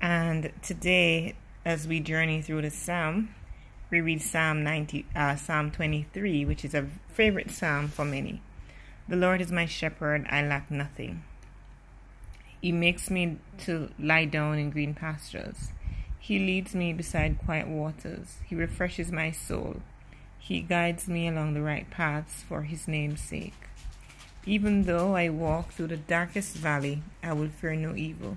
And today, as we journey through the Psalm, we read Psalm 90, uh, Psalm 23, which is a favorite psalm for many. The Lord is my shepherd; I lack nothing. He makes me to lie down in green pastures. He leads me beside quiet waters. He refreshes my soul. He guides me along the right paths for his name's sake. Even though I walk through the darkest valley, I will fear no evil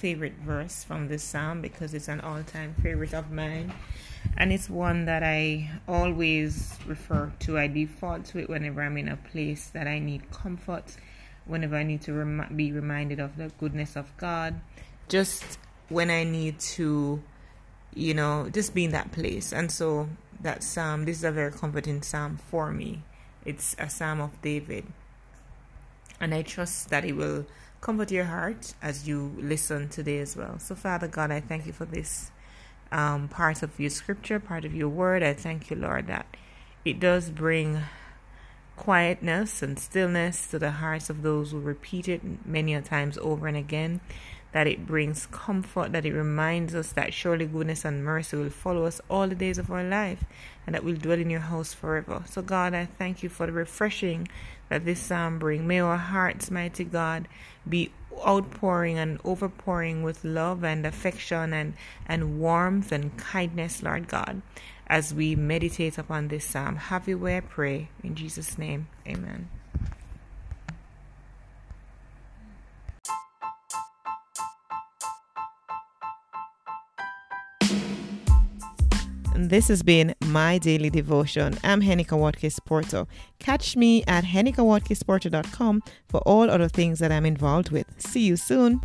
favorite verse from this psalm because it's an all time favorite of mine and it's one that I always refer to. I default to it whenever I'm in a place that I need comfort, whenever I need to rem- be reminded of the goodness of God, just when I need to, you know, just be in that place. And so that psalm, this is a very comforting psalm for me. It's a psalm of David. And I trust that it will comfort your heart as you listen today as well. So, Father God, I thank you for this um, part of your scripture, part of your word. I thank you, Lord, that it does bring quietness and stillness to the hearts of those who repeat it many a times over and again. That it brings comfort, that it reminds us that surely goodness and mercy will follow us all the days of our life, and that we'll dwell in your house forever. So, God, I thank you for the refreshing that this psalm brings. May our hearts, mighty God, be outpouring and overpouring with love and affection and, and warmth and kindness, Lord God, as we meditate upon this psalm. Have your way, I pray. In Jesus' name, amen. This has been my daily devotion. I'm Henika Watkins Porto. Catch me at henikawatkinsporto.com for all other things that I'm involved with. See you soon.